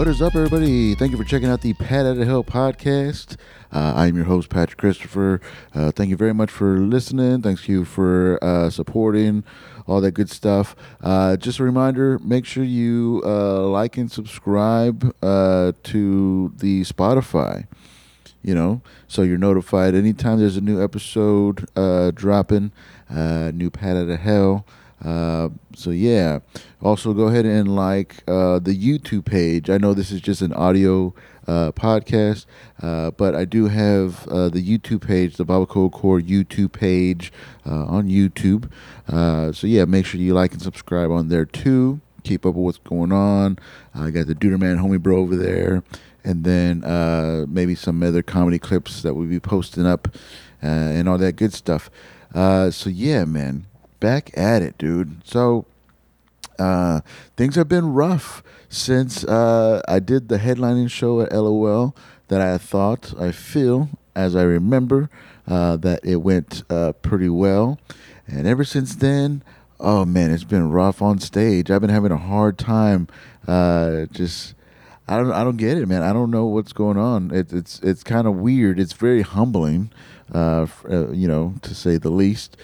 What is up, everybody? Thank you for checking out the Pat at the Hill podcast. Uh, I'm your host, Patrick Christopher. Uh, thank you very much for listening. Thanks you for uh, supporting all that good stuff. Uh, just a reminder make sure you uh, like and subscribe uh, to the Spotify. You know, so you're notified anytime there's a new episode dropping, new Pat at the Hell. Uh, so yeah. Also, go ahead and like uh, the YouTube page. I know this is just an audio uh, podcast, uh, but I do have uh, the YouTube page, the Barbacoa Core YouTube page on YouTube. so yeah, make sure you like and subscribe on there too. Keep up with what's going on. I got the Duderman homie bro over there, and then maybe some other comedy clips that we'll be posting up, and all that good stuff. so yeah, man back at it, dude. So uh, things have been rough since uh, I did the headlining show at LOL that I thought, I feel, as I remember, uh, that it went uh, pretty well. And ever since then, oh man, it's been rough on stage. I've been having a hard time uh, just. I don't, I don't get it, man. I don't know what's going on. It, it's, it's kind of weird. It's very humbling, uh, you know, to say the least.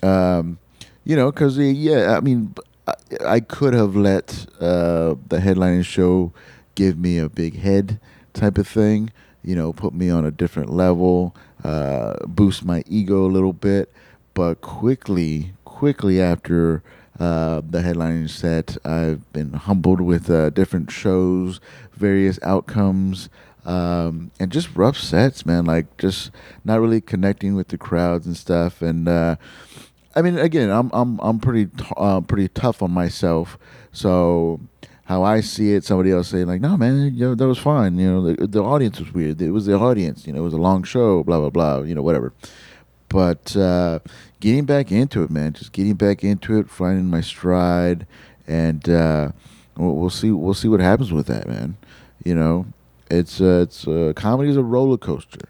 Um, you know, because yeah, I mean, I, I could have let uh, the headlining show give me a big head type of thing. You know, put me on a different level, uh, boost my ego a little bit. But quickly, quickly after uh, the headlining set, I've been humbled with uh, different shows, various outcomes. Um, and just rough sets, man. Like just not really connecting with the crowds and stuff. And uh, I mean, again, I'm I'm I'm pretty uh, pretty tough on myself. So how I see it, somebody else saying like, "No, man, you know, that was fine." You know, the, the audience was weird. It was the audience. You know, it was a long show. Blah blah blah. You know, whatever. But uh, getting back into it, man, just getting back into it, finding my stride, and uh, we'll, we'll see we'll see what happens with that, man. You know, it's uh, it's uh, comedy is a roller coaster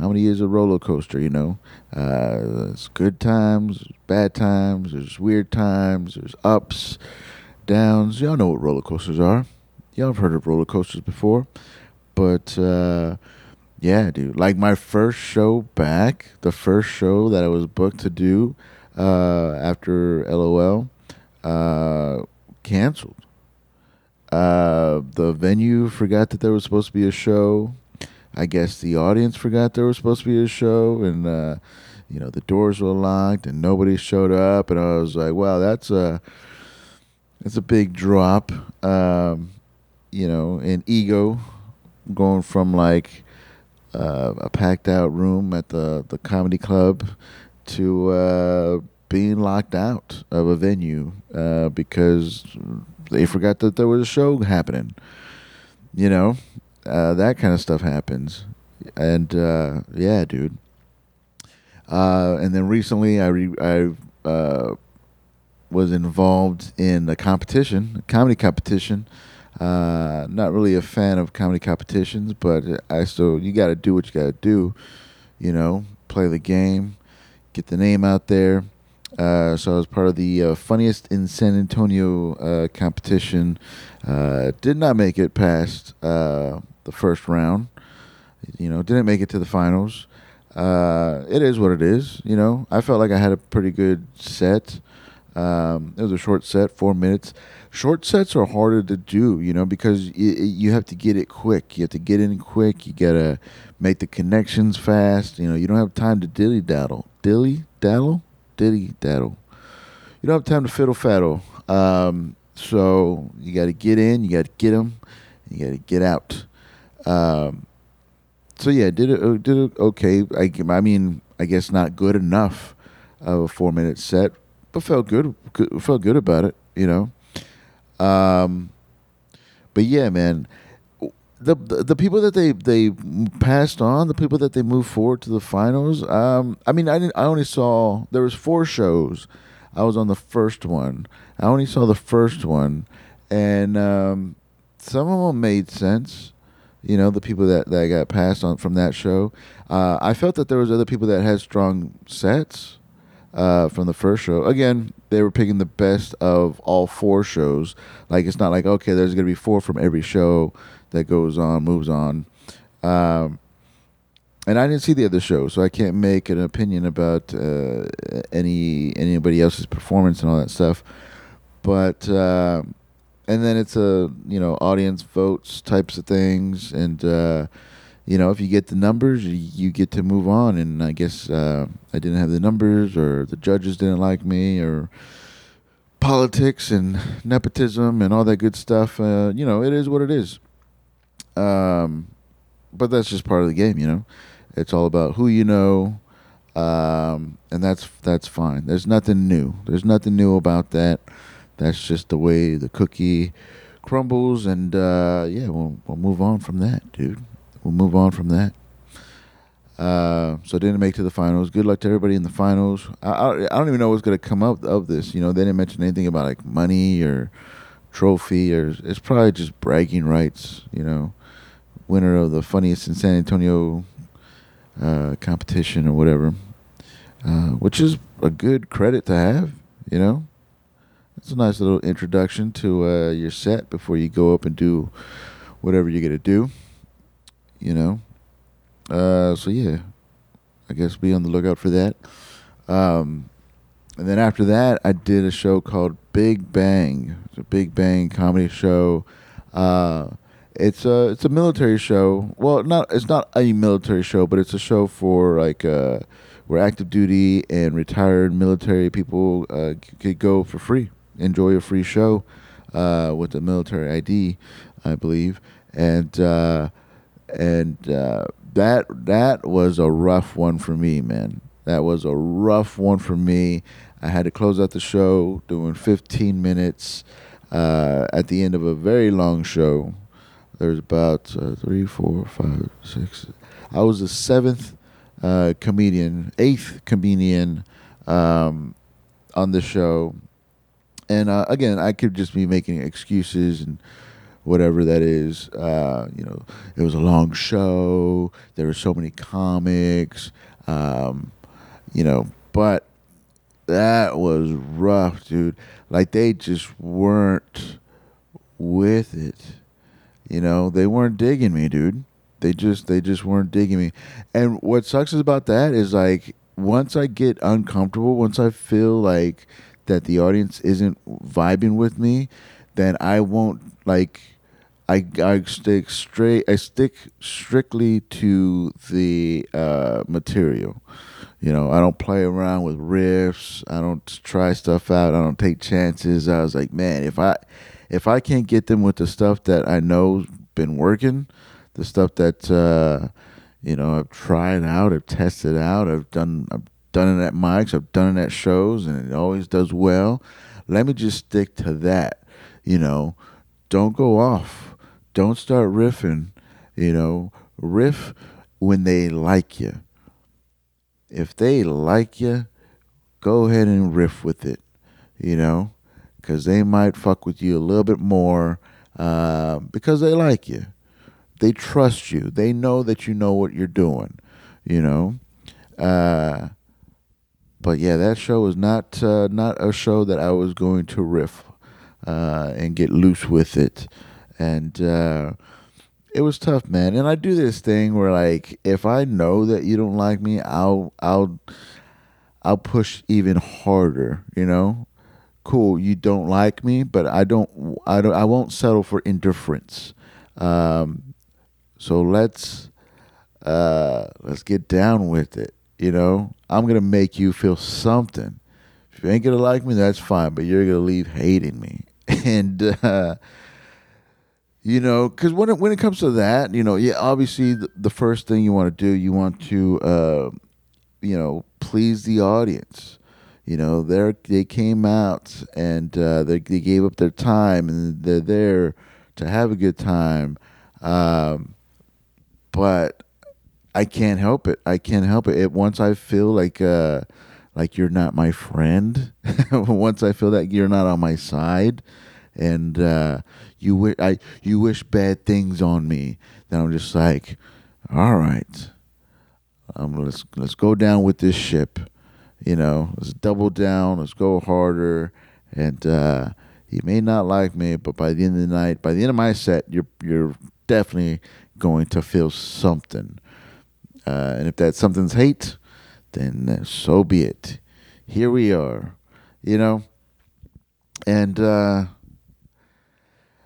comedy is a roller coaster, you know. Uh, it's good times, bad times, there's weird times, there's ups, downs. Y'all know what roller coasters are. Y'all have heard of roller coasters before. But uh, yeah, dude, like my first show back, the first show that I was booked to do uh, after LOL, uh, canceled. Uh, the venue forgot that there was supposed to be a show I guess the audience forgot there was supposed to be a show, and uh, you know the doors were locked and nobody showed up, and I was like, "Wow, that's a that's a big drop." Um, you know, in ego, going from like uh, a packed out room at the the comedy club to uh, being locked out of a venue uh, because they forgot that there was a show happening. You know, uh, that kind of stuff happens, and uh, yeah, dude. Uh, and then recently, I re- I uh, was involved in a competition, a comedy competition. Uh, not really a fan of comedy competitions, but I still you got to do what you got to do. You know, play the game, get the name out there. Uh, so I was part of the uh, funniest in San Antonio uh, competition. Uh, did not make it past uh, the first round. You know, didn't make it to the finals. Uh, it is what it is. You know, I felt like I had a pretty good set. Um, it was a short set, four minutes. Short sets are harder to do, you know, because y- you have to get it quick. You have to get in quick. You gotta make the connections fast. You know, you don't have time to dilly daddle, dilly daddle, dilly daddle. You don't have time to fiddle faddle. Um, so you got to get in. You got to get them. You got to get out. Um, so yeah, did it uh, did it okay. I, I mean, I guess not good enough of a four minute set, but felt good, good felt good about it, you know. Um, but yeah, man, the, the, the people that they they passed on, the people that they moved forward to the finals. Um, I mean, I didn't. I only saw there was four shows. I was on the first one. I only saw the first one, and um, some of them made sense you know the people that, that got passed on from that show uh, i felt that there was other people that had strong sets uh, from the first show. Again, they were picking the best of all four shows. Like it's not like okay, there's gonna be four from every show that goes on, moves on. Um, and I didn't see the other show, so I can't make an opinion about uh, any anybody else's performance and all that stuff. But uh, and then it's a you know audience votes types of things, and uh, you know if you get the numbers, you, get to move on. And I guess uh, I didn't have the numbers, or the judges didn't like me, or politics and nepotism and all that good stuff. Uh, you know, it is what it is. Um, but that's just part of the game, you know. It's all about who you know, um, and that's that's fine. There's nothing new. There's nothing new about that. That's just the way the cookie crumbles, and uh, yeah, we'll we'll move on from that, dude. We'll move on from that. Uh, so didn't make to the finals. Good luck to everybody in the finals. I, I, I don't even know what's gonna come up of this. You know, they didn't mention anything about like money or trophy, or it's probably just bragging rights. You know, winner of the funniest in San Antonio uh, competition or whatever, uh, which is a good credit to have. You know, it's a nice little introduction to uh, your set before you go up and do whatever you're gonna do. You know, uh, so yeah, I guess be on the lookout for that. Um, and then after that, I did a show called Big Bang. It's a Big Bang comedy show. Uh, it's a it's a military show. Well, not it's not a military show, but it's a show for like uh, where active duty and retired military people uh, could go for free, enjoy a free show uh, with a military ID, I believe, and uh, and uh, that that was a rough one for me, man. That was a rough one for me. I had to close out the show doing 15 minutes uh, at the end of a very long show there's about uh, three, four, five, six. I was the seventh comedian, eighth comedian um, on the show, and uh, again, I could just be making excuses and whatever that is. Uh, you know, it was a long show. There were so many comics. Um, you know, but that was rough, dude. Like they just weren't with it you know, they weren't digging me, dude. They just they just weren't digging me. And what sucks about that is like once I get uncomfortable, once I feel like that the audience isn't vibing with me, then I won't like I I stick straight I stick strictly to the uh, material. You know, I don't play around with riffs. I don't try stuff out. I don't take chances. I was like, man, if I if I can't get them with the stuff that I know's been working, the stuff that uh, you know I've tried out, I've tested out, I've done I've done it at mics, I've done it at shows, and it always does well. Let me just stick to that. You know, don't go off. Don't start riffing. You know, riff when they like you. If they like you, go ahead and riff with it. You know, because they might fuck with you a little bit more uh, because they like you. They trust you. They know that you know what you're doing, you know. Uh, but yeah, that show was not uh, not a show that I was going to riff uh, and get loose with it, and uh, it was tough, man. And I do this thing where like if I know that you don't like me, I'll I'll I'll push even harder, you know cool, you don't like me, but I don't, I don't, I won't settle for indifference. Um, so let's, uh, let's get down with it. You know, I'm gonna make you feel something. If you ain't gonna like me, that's fine, but you're gonna leave hating me. And uh, you know, because when it when it comes to that, you know, yeah, obviously the, the first thing you want to do, you want to, uh, you know, please the audience you know they they came out and uh, they they gave up their time and they're there to have a good time, um, but I can't help it. I can't help it. it once I feel like uh, like you're not my friend, once I feel that you're not on my side, and uh, you wish I you wish bad things on me, then I'm just like, all right, um, let's let's go down with this ship You know, let's double down. Let's go harder. And uh, you may not like me, but by the end of the night, by the end of my set, you're you're definitely going to feel something. Uh, and if that something's hate, then so be it. Here we are, you know. And uh,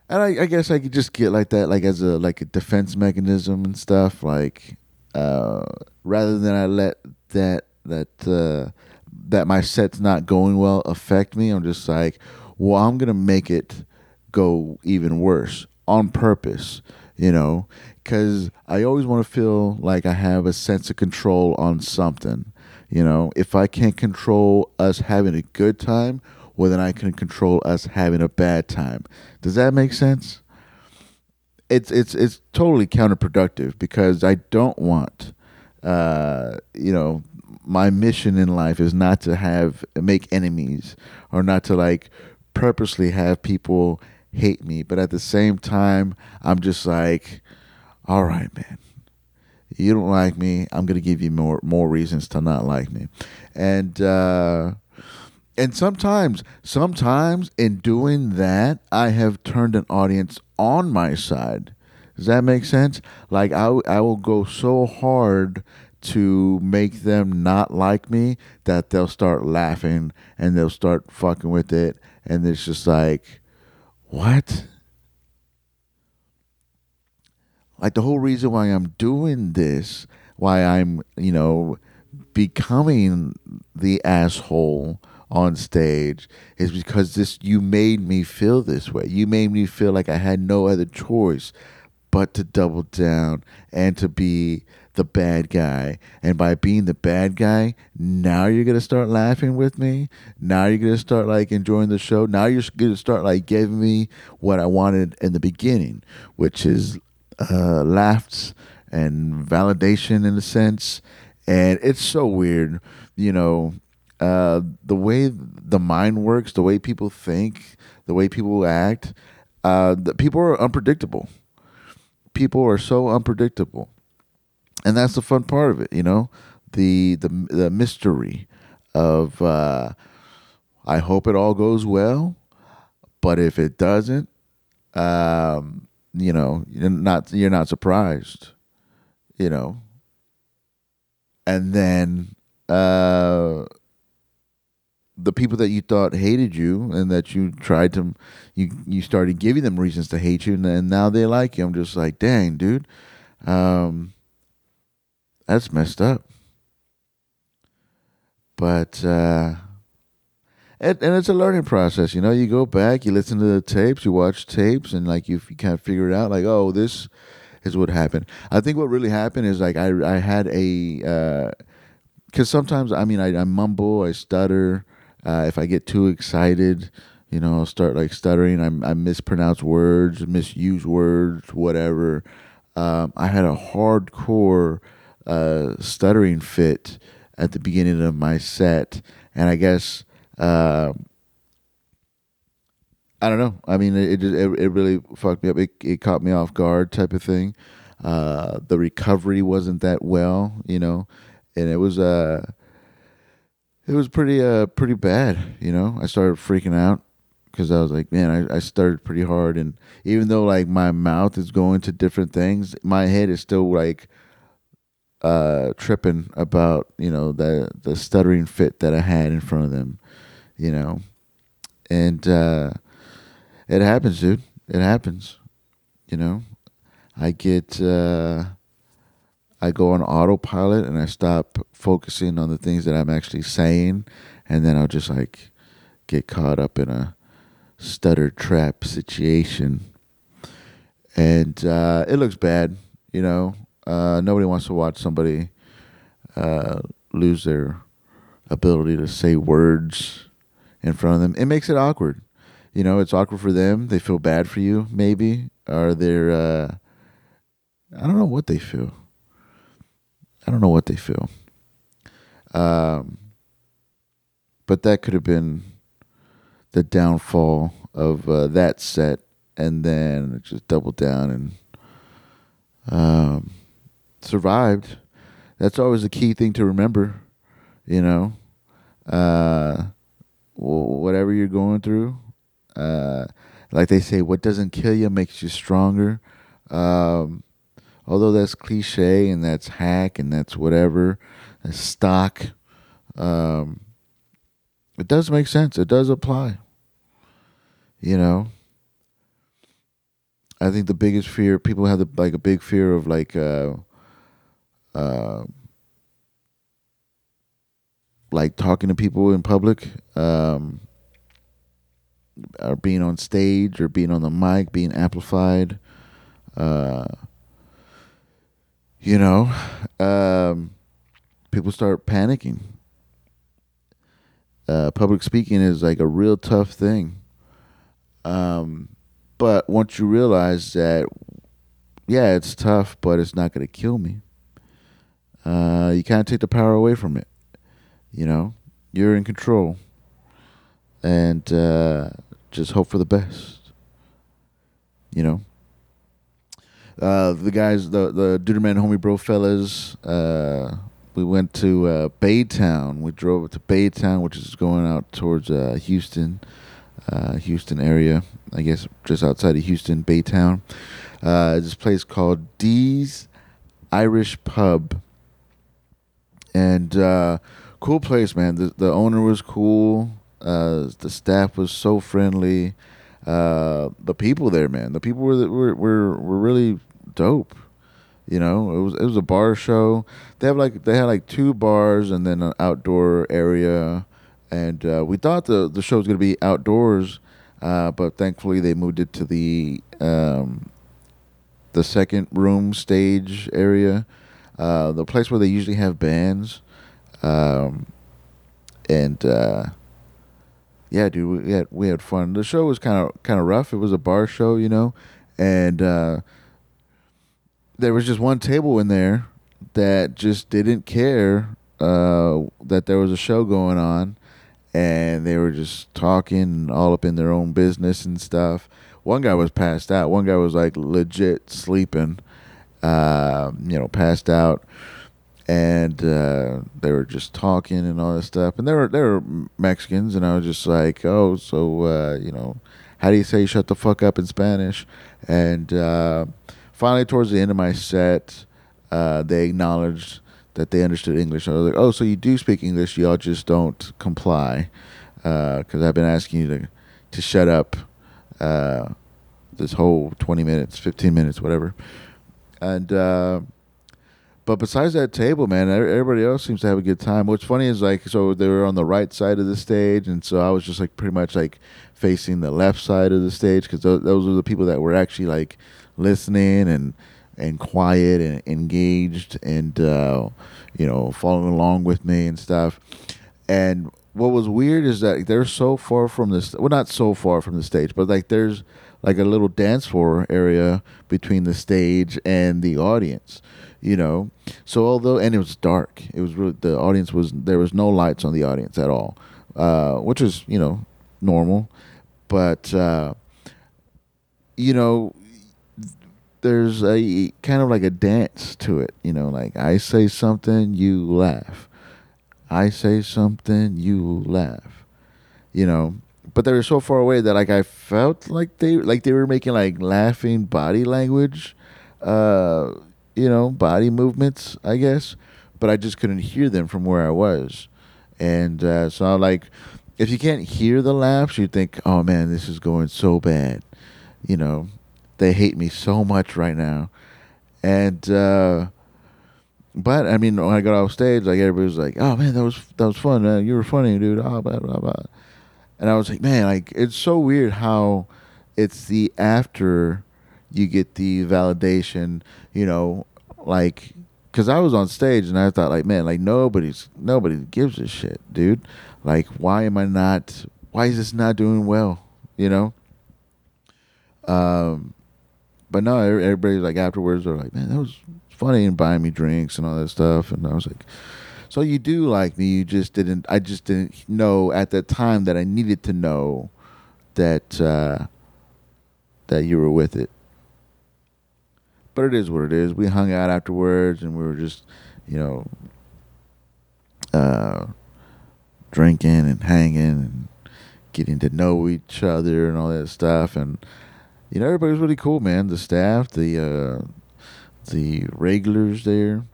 and I, I guess I could just get like that, like as a like a defense mechanism and stuff. Like uh, rather than I let that that uh, that my set's not going well affect me, I'm just like, well, I'm gonna make it go even worse on purpose, you know, because I always want to feel like I have a sense of control on something. You know, if I can't control us having a good time well, then I can control us having a bad time. Does that make sense? It's it's it's totally counterproductive because I don't want, uh, you know, my mission in life is not to have make enemies or not to like purposely have people hate me, but at the same time, I'm just like, all right, man. You don't like me. I'm gonna give you more more reasons to not like me, and uh, and sometimes sometimes in doing that i have turned an audience on my side does that make sense like i, I will go so hard to make them not like me that they'll start laughing and they'll start fucking with it and it's just like what like the whole reason why i'm doing this why i'm you know becoming the asshole on stage is because this you made me feel this way. You made me feel like I had no other choice but to double down and to be the bad guy. And by being the bad guy, now you're gonna start laughing with me. Now you're gonna start like enjoying the show. Now you're gonna start like giving me what I wanted in the beginning, which is uh, laughs and validation in a sense. And it's so weird, you know uh, the way the mind works, the way people think, the way people act, uh, the, people are unpredictable. People are so unpredictable, and that's the fun part of it. You know, the the the mystery of. Uh, I hope it all goes well, but if it doesn't, um, you know, you're not you're not surprised. You know, and then. Uh, the people that you thought hated you and that you tried to you you started giving them reasons to hate you and, and now they like you i'm just like dang dude um, that's messed up but uh, and, and it's a learning process you know you go back you listen to the tapes you watch tapes and like you, you kind of figure it out like oh this is what happened i think what really happened is like i i had a because uh, sometimes i mean I, I mumble i stutter uh, if I get too excited, you know, I'll start like stuttering. I, I mispronounce words, misuse words, whatever. Um, I had a hardcore uh, stuttering fit at the beginning of my set, and I guess uh, I don't know. I mean, it, it it really fucked me up. It it caught me off guard, type of thing. Uh, the recovery wasn't that well, you know, and it was uh it was pretty uh pretty bad. You know, I started freaking out because I was like, man, I, I started pretty hard, and even though like my mouth is going to different things, my head is still like uh tripping about you know the the stuttering fit that I had in front of them, you know, and uh it happens, dude. It happens, you know. I get. uh I go on autopilot and I stop focusing on the things that I'm actually saying, and then I'll just like get caught up in a stutter trap situation, and uh, it looks bad. You know, uh, nobody wants to watch somebody uh, lose their ability to say words in front of them. It makes it awkward. You know, it's awkward for them. They feel bad for you, maybe, or they're. Uh, I don't know what they feel I don't know what they feel. Um, but that could have been the downfall of uh, that set, and then just doubled down and um, survived. That's always a key thing to remember. You know, uh, whatever you're going through. Uh, like they say, what doesn't kill you makes you stronger. Um, although that's cliche and that's hack and that's whatever, that's stock. Um, it does make sense. It does apply. You know, I think the biggest fear people have the, like a big fear of like uh, uh, like talking to people in public, um, or being on stage, or being on the mic, being amplified. Uh, you know, um, people start panicking. Uh, public speaking is like a real tough thing. Um, but once you realize that, yeah, it's tough, but it's not going to kill me. Uh, you kind of take the power away from it. You know, you're in control, and uh, just hope for the best. You know. Uh, the guys, the the Duderman homie bro fellas, uh, we went to uh, Baytown. We drove to Baytown, which is going out towards uh, Houston, uh, Houston area. I guess just outside of Houston, Baytown. Uh, this place called Dee's Irish Pub, and uh, cool place, man. The the owner was cool. Uh, the staff was so friendly. the people there, man. The people were were were, were really dope. You know, it was it was a bar show. They have like they had like two bars and then an outdoor area, and uh, we thought the the show was gonna be outdoors, uh, but thankfully they moved it to the um, the second room stage area, uh, the place where they usually have bands, um, and uh, yeah, dude, we had we had fun. The show was kind of kind of rough. It was a bar show, you know, and uh, there was just one table in there that just didn't care uh, that there was a show going on, and they were just talking all up in their own business and stuff. One guy was passed out. One guy was like legit sleeping, uh, you know, passed out, and uh, they were just talking and all this stuff. And they were they were Mexicans, and I was just like, oh, so uh, you know, how do you say "shut the fuck up" in Spanish? And uh, finally, towards the end of my set, uh, they acknowledged that they understood English. I was like, "Oh, so you do speak English? Y'all just don't comply?" Because uh, I've been asking you to to shut up uh, this whole twenty minutes, fifteen minutes, whatever. And but besides that table, man, everybody else seems to have a good time. What's funny is like, so they were on the right side of the stage, and so I was just like pretty much like facing the left side of the stage because those, those were the people that were actually like listening and and quiet and engaged and uh, you know following along with me and stuff. And what was weird is that they're so far from this. Well, not so far from the stage, but like there's like a little dance floor area between the stage and the audience. You know, so although and it was dark, it was really the audience was there was no lights on the audience at all, uh, which is you know normal, but uh, you know there's a kind of like a dance to it, you know, like I say something, you laugh. I say something, you laugh. You know, but they were so far away that like I felt like they like they were making like laughing body language, uh, you know, body movements, I guess, but I just couldn't hear them from where I was. And uh, so I'm like if you can't hear the laughs, you think, "Oh man, this is going so bad." You know, they hate me so much right now. And uh, but I mean, when I got off stage, like everybody was like, "Oh man, that was that was fun. Man. You were funny, dude." Oh, blah blah blah. And I was like, "Man, like it's so weird how it's the after you get the validation, you know, like." Cause I was on stage and I thought like, man, like nobody's nobody gives a shit, dude. Like, why am I not? Why is this not doing well? You know. Um, but no, everybody's like afterwards they're like, man, that was funny and buying me drinks and all that stuff. And I was like, so you do like me? You just didn't. I just didn't know at that time that I needed to know that uh, that you were with it. But it is what it is. We hung out afterwards, and we were just, you know, uh, drinking and hanging and getting to know each other and all that stuff. And you know, everybody was really cool, man. The staff, the uh, the regulars there.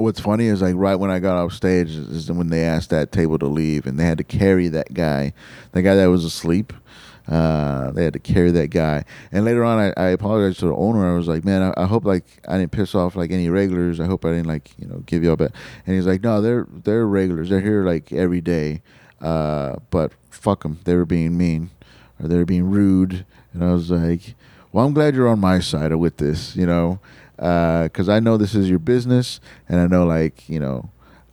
What's funny is like right when I got off stage is when they asked that table to leave, and they had to carry that guy, the guy that was asleep. Uh, they had to carry that guy. And later on, I, I apologized to the owner. I was like, man, I, I, hope like I didn't piss off like any regulars. I hope I didn't like you know give you all bad. And he's like, no, they're they're regulars. They're here like every day. Uh, but fuck them. They were being mean or they were being rude. And I was like, well, I'm glad you're on my side with this, you know, because uh, I know this is your business, and I know like you know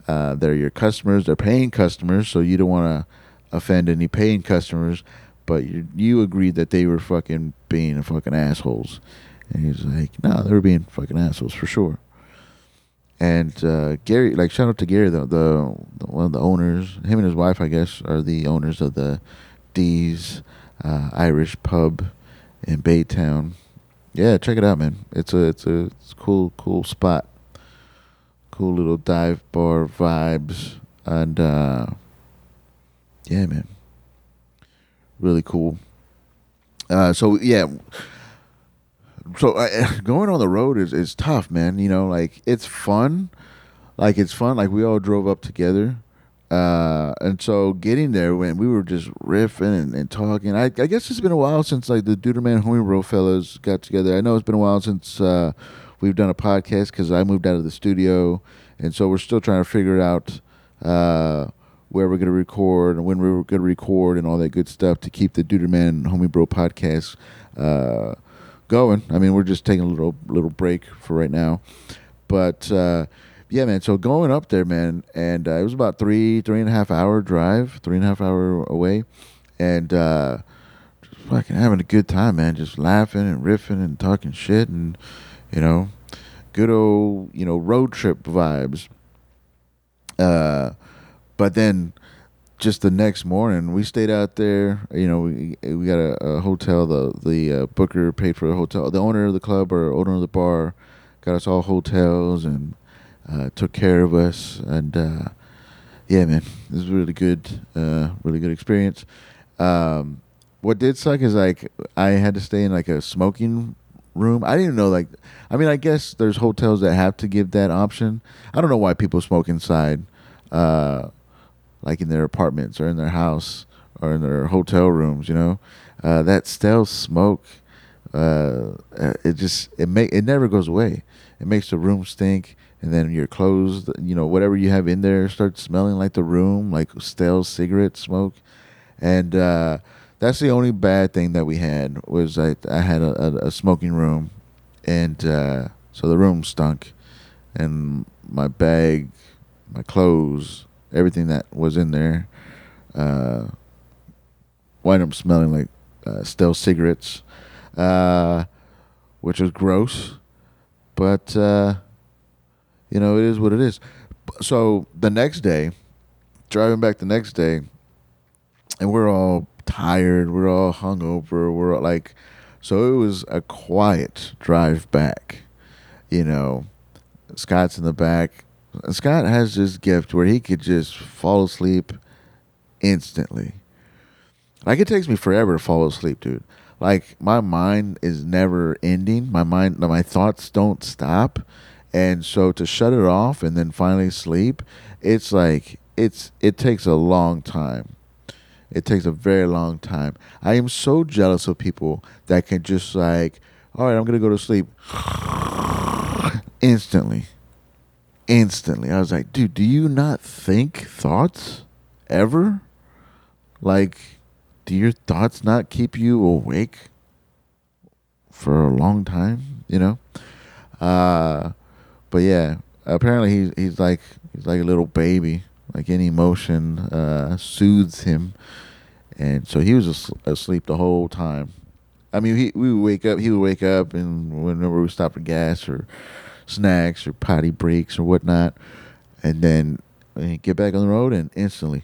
uh, they're your customers, they're paying customers, so you don't want to offend any paying customers, but you you agreed that they were fucking being fucking assholes, and he's like, no, they were being fucking assholes for sure. And uh, Gary, like shout out to Gary, the, the, the one of the owners, him and his wife, I guess, are the owners of the D's uh, Irish pub in Baytown. Yeah, check it out, man. It's a it's a it's cool cool spot. Cool little dive bar vibes and uh yeah, man. Really cool. Uh so yeah, so uh, going on the road is is tough, man. You know, like it's fun, like it's fun. Like we all drove up together, uh, and so getting there when we were just riffing and, and talking, I, I, guess it's been a while since like the Duderman Homie Bro fellas got together. I know it's been a while since uh, we've done a podcast because I moved out of the studio, and so we're still trying to figure out uh, where we're going to record and when we're going to record and all that good stuff to keep the Duderman Homie Bro podcast uh, going. I mean, we're just taking a little little break for right now, but uh, yeah, man. So going up there, man, and uh, it was about three, three and a half hour drive, three and a half hour away, and uh, just fucking having a good time, man. Just laughing and riffing and talking shit, and you know, good old you know road trip vibes. Uh, but then just the next morning, we stayed out there. You know, we we got a, a hotel. The the uh, booker paid for the hotel. The owner of the club or owner of the bar got us all hotels and uh, took care of us, and uh, yeah, man, this was really good, uh, really good experience. Um, what did suck is like I had to stay in like a smoking room. I didn't know like I mean I guess there's hotels that have to give that option. I don't know why people smoke inside, uh, like in their apartments or in their house or in their hotel rooms. You know, uh, that stale smoke. Uh, it just it make it never goes away. It makes the room stink and then your clothes, you know, whatever you have in there starts smelling like the room, like stale cigarette smoke. And uh, that's the only bad thing that we had was I, I had a, a, smoking room, and uh, so the room stunk, and my bag, my clothes, everything that was in there, uh, up smelling like uh, stale cigarettes, uh, which was gross, but uh, you know, it is what it is. So the next day, driving back the next day, and we're all tired, we're all hungover, we're all like, so it was a quiet drive back. You know, Scott's in the back. Scott has this gift where he could just fall asleep instantly. Like it takes me forever to fall asleep, dude. Like my mind is never ending. My mind, my thoughts don't stop and so to shut it off and then finally sleep it's like it's it takes a long time. It takes a very long time. I am so jealous of people that can just like all right i'm gonna go to sleep. Instantly. Instantly. I was like dude do you not think thoughts ever? Like do your thoughts not keep you awake for a long time you know? Uh but yeah, apparently he's he's like he's like a little baby. Like any motion uh, soothes him, and so he was asleep the whole time. I mean, he we would wake up. He would wake up, and whenever we stopped for gas or snacks or potty breaks or whatnot, and then get back on the road and instantly,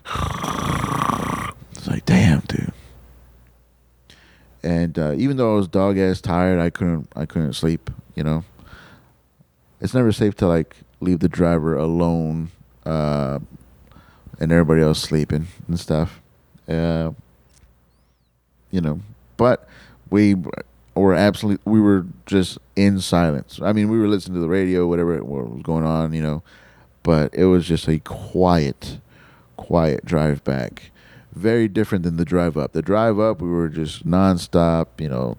it's like, damn, dude. And uh, even though I was dog ass tired, I couldn't I couldn't sleep. You know, it's never safe to like leave the driver alone uh, and everybody else sleeping and stuff. Uh, you know, but we were absolutely we were just in silence. I mean, we were listening to the radio, whatever what was going on, you know, but it was just a quiet, quiet drive back. Very different than the drive up. The drive up, we were just nonstop, you know,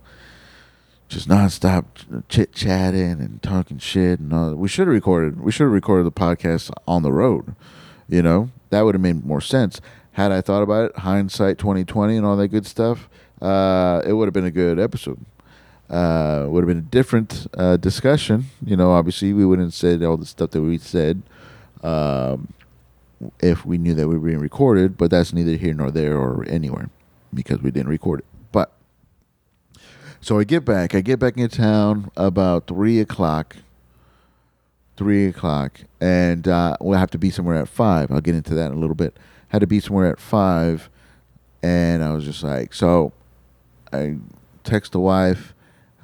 just nonstop chit chatting and talking shit and all. We should have recorded. We should have recorded the podcast on the road. You know, that would have made more sense had I thought about it. Hindsight, twenty twenty, and all that good stuff. Uh, it would have been a good episode. Uh, would have been a different uh, discussion. You know, obviously we wouldn't have said all the stuff that we said um, if we knew that we were being recorded. But that's neither here nor there or anywhere because we didn't record it. So I get back. I get back into town about three o'clock. Three o'clock, and uh, we'll have to be somewhere at five. I'll get into that in a little bit. Had to be somewhere at five, and I was just like, so I text the wife.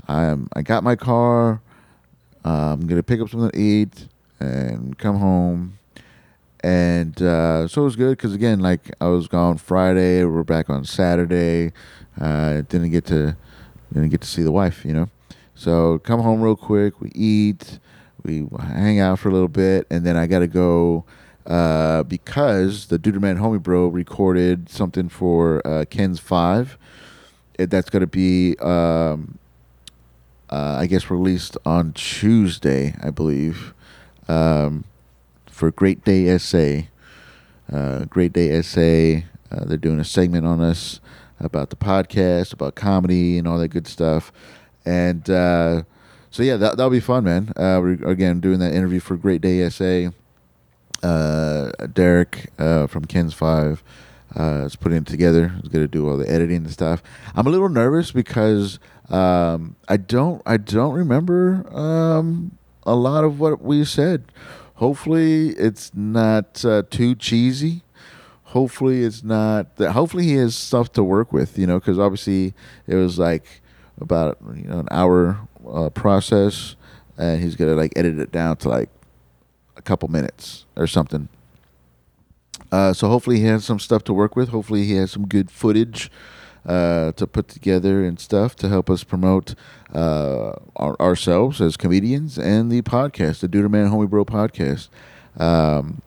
I'm I got my car. Uh, I'm gonna pick up something to eat and come home. And uh, so it was good because again, like I was gone Friday. We're back on Saturday. Uh, didn't get to didn't get to see the wife, you know. So come home real quick. We eat. We hang out for a little bit, and then I got to go uh, because the Duderman Homie Bro recorded something for uh, KENS Five. It, that's going to be, um, uh, I guess, released on Tuesday, I believe, um, for Great Day SA. Uh, Great Day SA. Uh, they're doing a segment on us about the podcast, about comedy, and all that good stuff. And uh, so, yeah, that, that'll be fun, man. Uh, we're, again, doing that interview for Great Day SA. Uh, Derek uh, from KENS Five uh, is putting it together. He's going to do all the editing and stuff. I'm a little nervous because um, I don't I don't remember um, a lot of what we said. Hopefully, it's not uh, too cheesy. Hopefully, it's not. That, hopefully, he has stuff to work with. You know, because obviously it was like about you know an hour uh, process, and he's gonna like edit it down to like a couple minutes or something. Uh, so hopefully he has some stuff to work with. Hopefully he has some good footage uh, to put together and stuff to help us promote uh, our, ourselves as comedians and the podcast, the Duderman Homie Bro podcast. Um,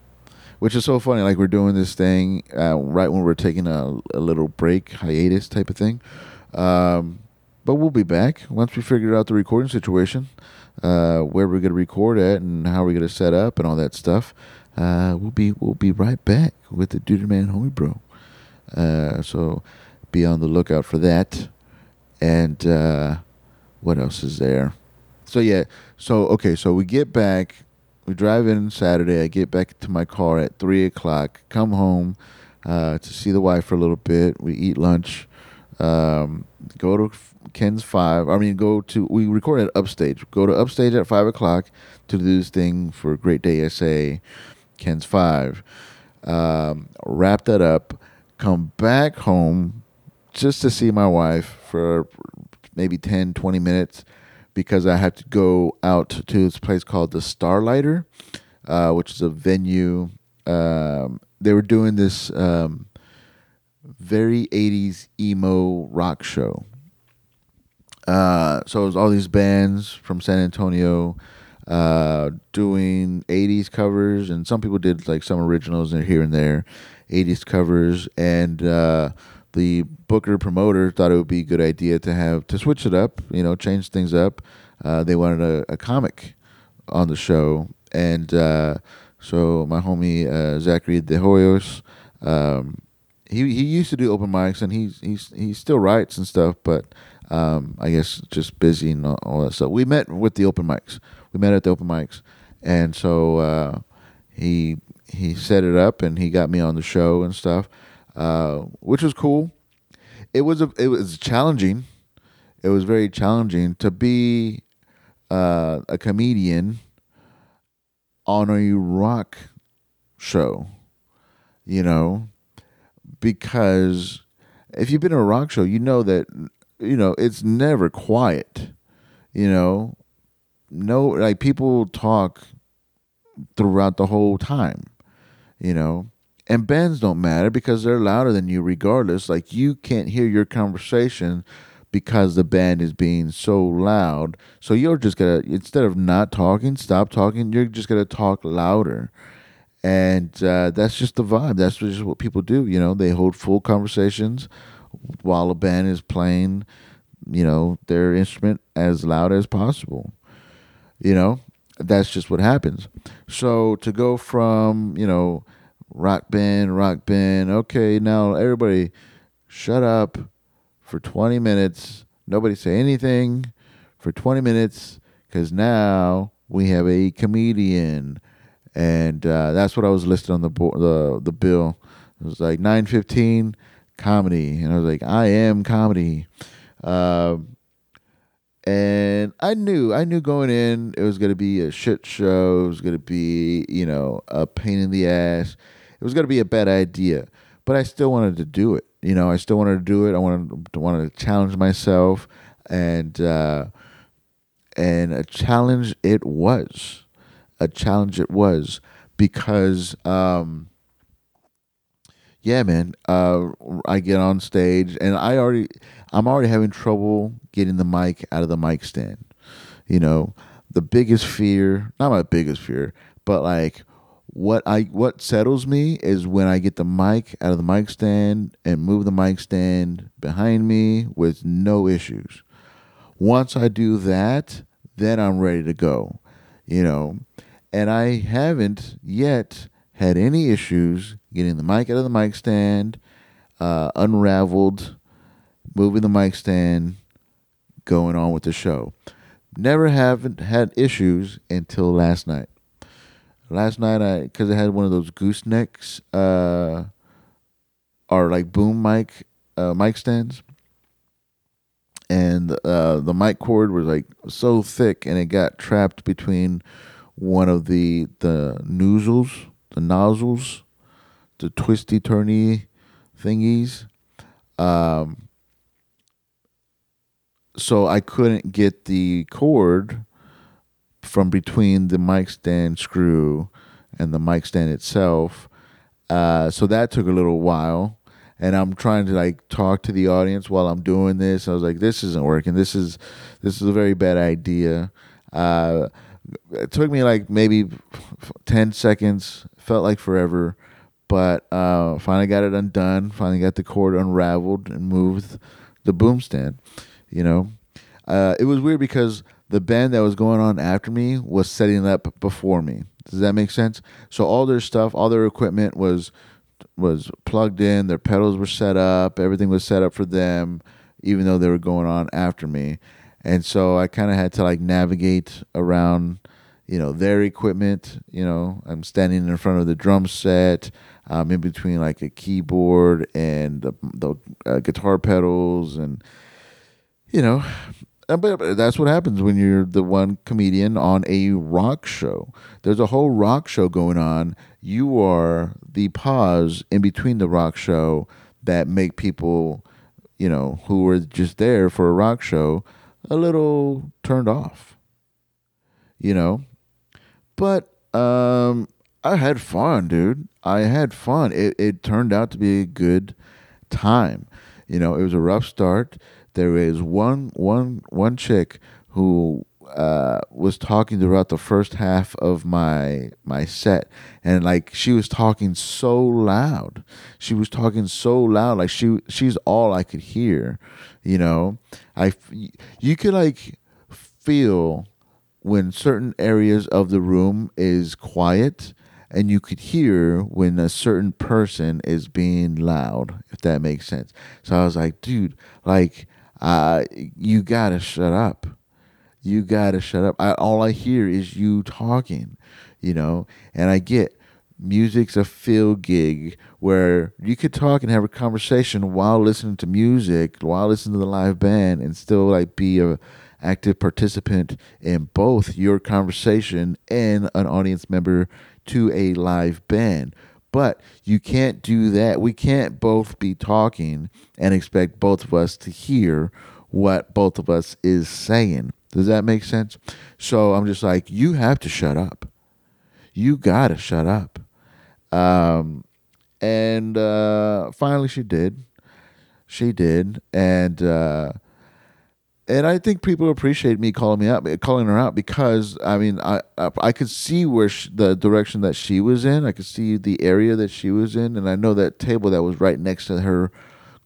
which is so funny. Like we're doing this thing uh, right when we're taking a, a, little break, hiatus type of thing. Um, but we'll be back once we figure out the recording situation, uh, where we're gonna record at, and how we're gonna set up and all that stuff. Uh, we'll be we'll be right back with the Duderman Homie Bro. Uh, so be on the lookout for that. And uh, what else is there? So yeah, so okay, so we get back. We drive in Saturday. I get back to my car at three o'clock. Come home uh, to see the wife for a little bit. We eat lunch. Um, go to KENS five. I mean, go to we record at Upstage. Go to Upstage at five o'clock to do this thing for Great Day SA. KENS five. Um, wrap that up. Come back home just to see my wife for maybe 10, 20 minutes because I had to go out to this place called the Starlighter, uh, which is a venue. Um, they were doing this um, very 80s emo rock show. Uh, so it was all these bands from San Antonio uh, doing 80s covers, and some people did like some originals here and there, 80s covers. And uh, the booker promoter thought it would be a good idea to have to switch it up, you know, change things up. Uh, they wanted a, a, comic on the show, and uh, so my homie uh, Zachary De Hoyos, um, he he used to do open mics, and he's he's he still writes and stuff, but um, I guess just busy and all, all, that stuff. We met with the open mics. We met at the open mics, and so uh, he he set it up, and he got me on the show and stuff, uh, which was cool. It was a, it was challenging. It was very challenging to be uh, a comedian on a rock show, you know, because if you've been in a rock show, you know that you know, it's never quiet. You know, no, like people talk throughout the whole time. You know, and bands don't matter because they're louder than you regardless. Like you can't hear your conversation because the band is being so loud. So you're just gonna instead of not talking, stop talking. You're just gonna talk louder, and uh, that's just the vibe. That's just what people do. You know, they hold full conversations while a band is playing. You know, their instrument as loud as possible. You know, that's just what happens. So to go from you know rock band, rock band. Okay, now everybody shut up for 20 minutes. Nobody say anything for 20 minutes because now we have a comedian. And uh, that's what I was listed on the bo- the the bill. It was like 915 comedy. And I was like, I am comedy. Uh, and I knew, I knew going in, it was to be a shit show. It was to be, you know, a pain in the ass it was to be a bad idea, but I still wanted to do it. You know, I still wanted to do it. I wanted to wanted to challenge myself, and uh, and a challenge it was, a challenge it was because. Um, yeah, man. Uh, I get on stage, and I already, I'm already having trouble getting the mic out of the mic stand. You know, the biggest fear, not my biggest fear, but like what I what settles me is when I get the mic out of the mic stand and move the mic stand behind me with no issues. Once I do that, then I'm ready to go. You know, and I haven't yet had any issues getting the mic out of the mic stand, uh, unraveled, moving the mic stand, going on with the show. Never haven't had issues until last night. Last night, I because I had one of those goosenecks, uh, or like boom mic, uh, mic stands, and uh, the mic cord was like so thick, and it got trapped between one of the the nozzles, the nozzles, the twisty turny thingies. Um, so I couldn't get the cord from between the mic stand screw and the mic stand itself. Uh, so that took a little while. And I'm trying to like talk to the audience while I'm doing this. I was like, this isn't working. This is this is a very bad idea. Uh, it took me like maybe 10 seconds, felt like forever, but uh, finally got it undone. Finally got the cord unraveled and moved the boom stand. You know, uh, it was weird because the band that was going on after me was setting up before me. Does that make sense? So all their stuff, all their equipment was was plugged in, their pedals were set up, everything was set up for them, even though they were going on after me. And so I kind of had to like navigate around, you know, their equipment. You know, I'm standing in front of the drum set, um, in between like a keyboard and the, the uh, guitar pedals, and you know, uh, but that's what happens when you're the one comedian on a rock show. There's a whole rock show going on. You are the pause in between the rock show that make people, you know, who are just there for a rock show a little turned off. You know? But um I had fun, dude. I had fun. It it turned out to be a good time. You know, it was a rough start there is one one one chick who uh, was talking throughout the first half of my my set, and like she was talking so loud, she was talking so loud, like she she's all I could hear, you know. I you could like feel when certain areas of the room is quiet and you could hear when a certain person is being loud if that makes sense. So i was like dude like uh, you gotta shut up. You gotta shut up. I, all I hear is you talking, you know. And I get music's a field gig where you could talk and have a conversation while listening to music, while listening to the live band, and still like be a active participant in both your conversation and an audience member to a live band. But you can't do that. We can't both be talking and expect both of us to hear what both of us is saying. Does that make sense? So I'm just like, you have to shut up. You got to shut up. Um, and uh, finally she did. She did, and uh, and I think people appreciate me calling me out, calling her out because I mean I I could see where she, the direction that she was in. I could see the area that she was in, and I know that table that was right next to her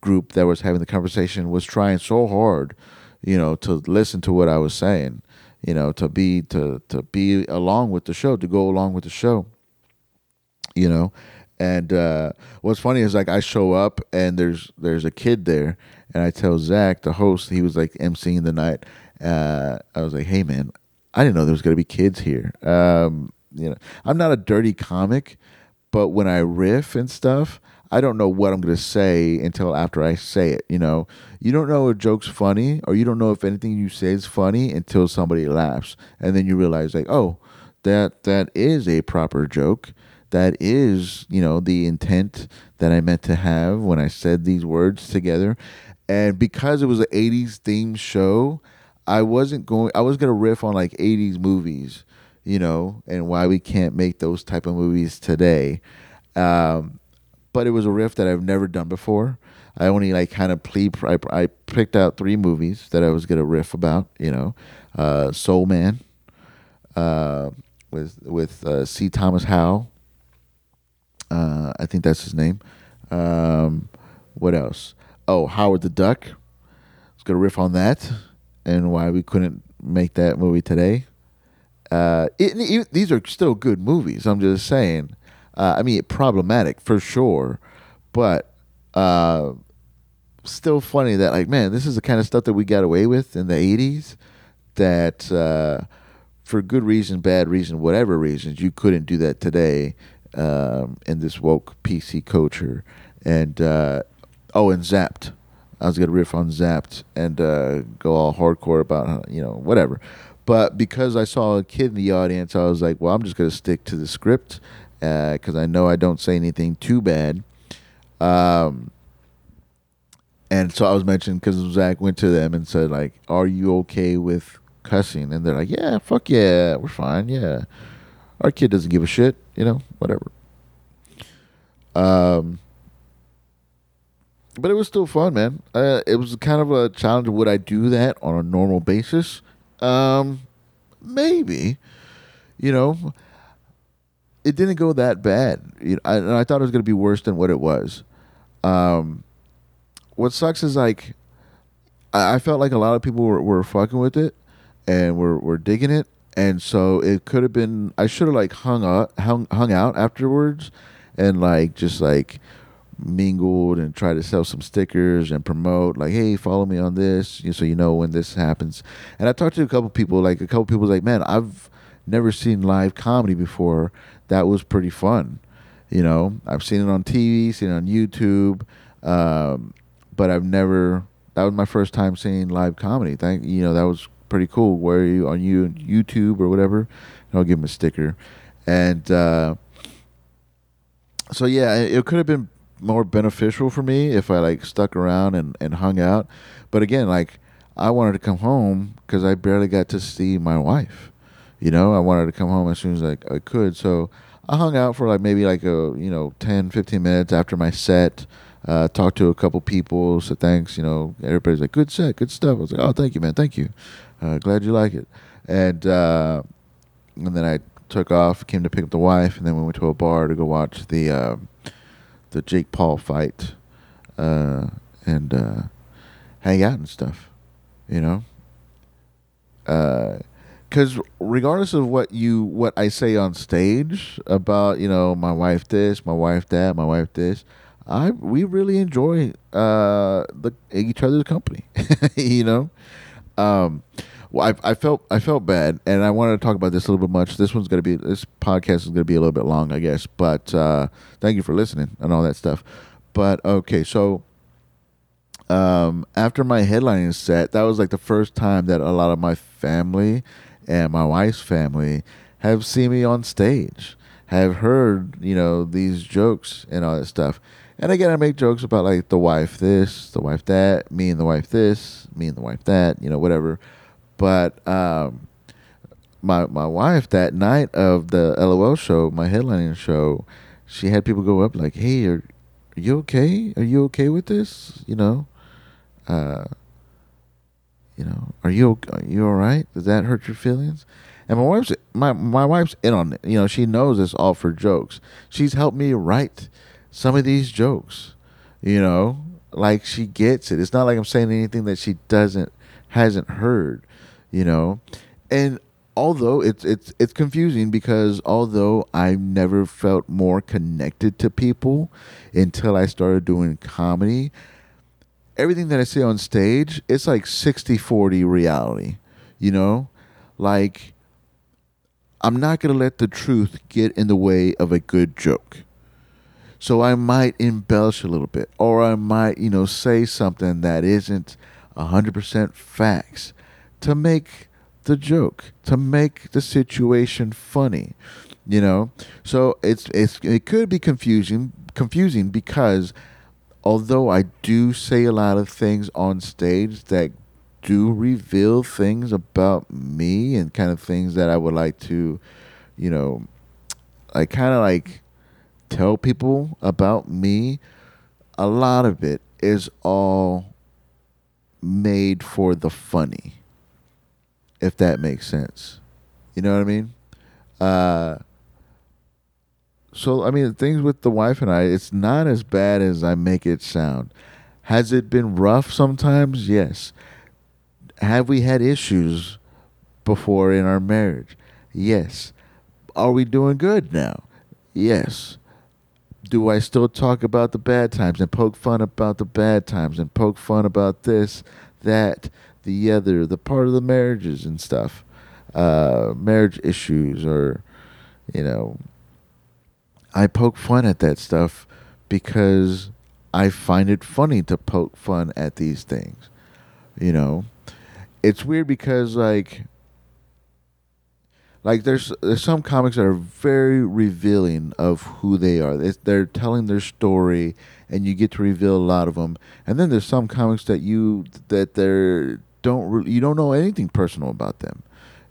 group that was having the conversation was trying so hard, you know, to listen to what I was saying, you know, to be to to be along with the show, to go along with the show, you know. And uh, what's funny is like I show up and there's there's a kid there, and I tell Zach, the host, he was like emceeing the night. Uh, I was like, hey man, I didn't know there was gonna be kids here. Um, you know, I'm not a dirty comic, but when I riff and stuff, I don't know what I'm to say until after I say it. You know, you don't know a joke's funny or you don't know if anything you say is funny until somebody laughs, and then you realize like, oh, that that is a proper joke. That is, you know, the intent that I meant to have when I said these words together. And because it was an 80s themed show, I wasn't going I was going to riff on like 80s movies, you know, and why we can't make those type of movies today. Um, but it was a riff that I've never done before. I only like kind of ple- I, I picked out three movies that I was gonna riff about. You know, uh, Soul Man, uh, with with uh, C. Thomas Howell. Uh, I think that's his name. Um, what else? Oh, Howard the Duck. Was gonna riff on that and why we couldn't make that movie today. Uh, it, it, these are still good movies. I'm just saying. Uh, I mean, problematic for sure, but uh, still funny that like, man, this is the kind of stuff that we got away with in the '80s. That uh, for good reason, bad reason, whatever reasons, you couldn't do that today um, in this woke PC culture. And uh, oh, and Zapped. I was gonna riff on Zapped and uh, go all hardcore about you know whatever. But because I saw a kid in the audience, I was like, well, I'm just gonna stick to the script because uh, I know I don't say anything too bad. Um, and so I was mentioning because Zach went to them and said like, "Are you okay with cussing?" And they're like, "Yeah, fuck yeah, we're fine. Yeah, our kid doesn't give a shit. You know, whatever." Um, but it was still fun, man. Uh, it was kind of a challenge. Would I do that on a normal basis? Um, maybe. You know, it didn't go that bad. You know, I, and I thought it was going to be worse than what it was. Um, what sucks is like, I, I, felt like a lot of people were, were fucking with it and were, were digging it. And so it could have been, I should have like hung out, hung, hung out afterwards and like just like mingled and tried to sell some stickers and promote like, hey, follow me on this, so you know when this happens. And I talked to a couple people, like a couple people was like, man, I've never seen live comedy before that was pretty fun. You know, I've seen it on TV, seen it on YouTube, um, but I've never. That was my first time seeing live comedy. Thank you know that was pretty cool. Where you on you on YouTube or whatever? And I'll give him a sticker, and uh, so yeah, it, could have been more beneficial for me if I like stuck around and and hung out. But again, like I wanted to come home because I barely got to see my wife. You know, I wanted to come home as soon as I, I could. So I hung out for like maybe like a, you know, 10, 15 minutes after my set. Uh, talked to a couple people, said thanks. You know, everybody's like, good set, good stuff. I was like, oh, thank you, man, thank you. Uh, glad you like it. And uh, and then I took off, came to pick up the wife, and then we went to a bar to go watch the uh, the Jake Paul fight uh, and uh, hang out and stuff. You know, because regardless of what you what I say on stage about you know my wife this, my wife that, my wife this, I we really enjoy uh, the each other's company. you know, um, well, I, I felt I felt bad, and I wanted to talk about this a little bit much. This one's gonna be this podcast is gonna be a little bit long, I guess. But uh, thank you for listening and all that stuff. But okay, so um, after my headlining set, that was like the first time that a lot of my family and my wife's family have seen me on stage, have heard, you know, these jokes and all that stuff. And again, I make jokes about like the wife this, the wife that, me and the wife this, me and the wife that, you know, whatever. But um, my my wife that night of the LOL show, my headlining show, she had people go up like, "Hey, are, are you okay? Are you okay with this? You know, uh, you know, are you are you all right? Does that hurt your feelings?" And my wife's my my wife's in on it. You know, she knows it's all for jokes. She's helped me write some of these jokes. You know, like she gets it. It's not like I'm saying anything that she doesn't hasn't heard. You know, and although it's it's it's confusing because although I never felt more connected to people until I started doing comedy, everything that I say on stage, it's like 60-40 reality, you know? Like I'm not going to let the truth get in the way of a good joke. So I might embellish a little bit or I might, you know, say something that isn't 100% facts to make the joke, to make the situation funny, you know? So it's it's it could be confusing confusing because although I do say a lot of things on stage that do reveal things about me and kind of things that I would like to, you know, I kind of like tell people about me. A lot of it is all made for the funny, if that makes sense. You know what I mean? Uh, so I mean, things with the wife and I, it's not as bad as I make it sound. Has it been rough sometimes? Yes. Have we had issues before in our marriage? Yes. Are we doing good now? Yes. Do I still talk about the bad times and poke fun about the bad times and poke fun about this, that, the other, the part of the marriages and stuff, uh, marriage issues, or, you know, I poke fun at that stuff because I find it funny to poke fun at these things, you know? It's weird because like like there's there's some comics that are very revealing of who they are. They're telling their story, and you get to reveal a lot of them. And then there's some comics that you that they're don't you don't know anything personal about them.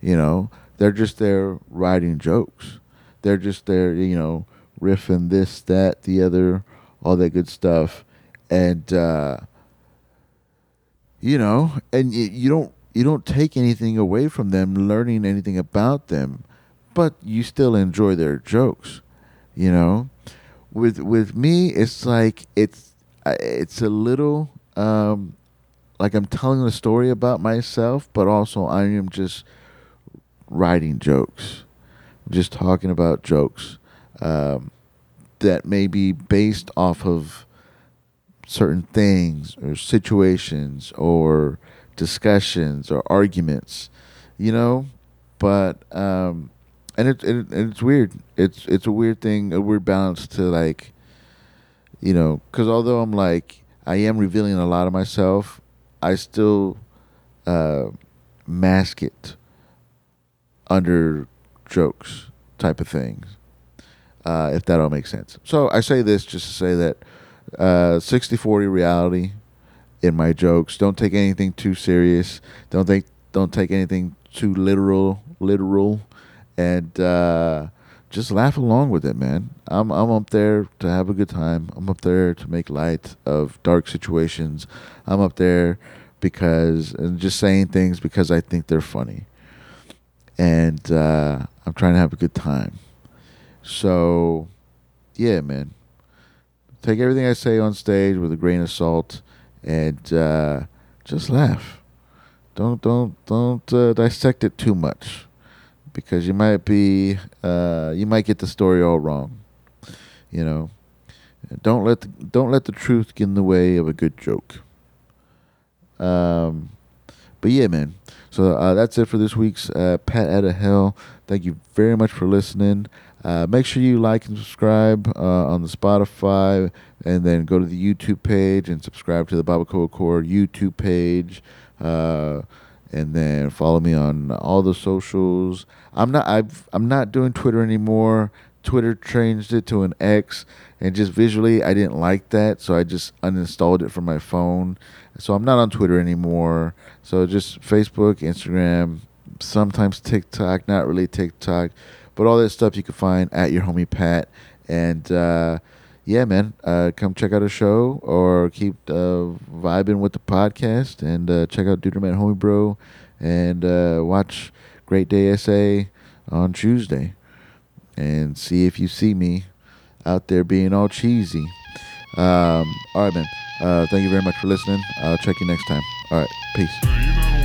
You know, they're just there writing jokes. They're just there, you know, riffing this, that, the other, all that good stuff, and uh, you know, and you, you don't you don't take anything away from them learning anything about them, but you still enjoy their jokes, you know? With with me it's like it's it's a little um like I'm telling a story about myself, but also I am just writing jokes, just talking about jokes um, that may be based off of certain things or situations or discussions or arguments, you know. But um, and it, it it's weird. It's it's a weird thing, a weird balance to like, you know, because although I'm like I am revealing a lot of myself, I still uh, mask it under jokes type of things. Uh, if that all makes sense. So I say this just to say that uh, 60-40 reality in my jokes. Don't take anything too serious. Don't think don't take anything too literal literal and uh, just laugh along with it, man. I'm I'm up there to have a good time. I'm up there to make light of dark situations. I'm up there because and just saying things because I think they're funny. And uh, I'm trying to have a good time. So, yeah, man. Take everything I say on stage with a grain of salt and uh, just laugh. Don't don't don't uh, dissect it too much, because you might be uh, you might get the story all wrong. You know, don't let the, don't let the truth get in the way of a good joke. Um, but yeah, man. So uh, that's it for this week's uh, Pat out of Hell. Thank you very much for listening. Uh, make sure you like and subscribe uh, on the Spotify, and then go to the YouTube page and subscribe to the Barbacoa Core YouTube page. Uh, and then follow me on all the socials. I'm not I've I'm not doing Twitter anymore. Twitter changed it to an X, and just visually I didn't like that, so I just uninstalled it from my phone. So I'm not on Twitter anymore. So just Facebook, Instagram, sometimes TikTok, not really TikTok. But all that stuff you can find at your homie Pat. And uh, yeah, man, uh, come check out a show or keep uh, vibing with the podcast and uh, check out Duderman Homie Bro and uh, watch Great Day SA on Tuesday and see if you see me out there being all cheesy. Um, all right, man. Uh, thank you very much for listening. I'll check you next time. All right. Peace.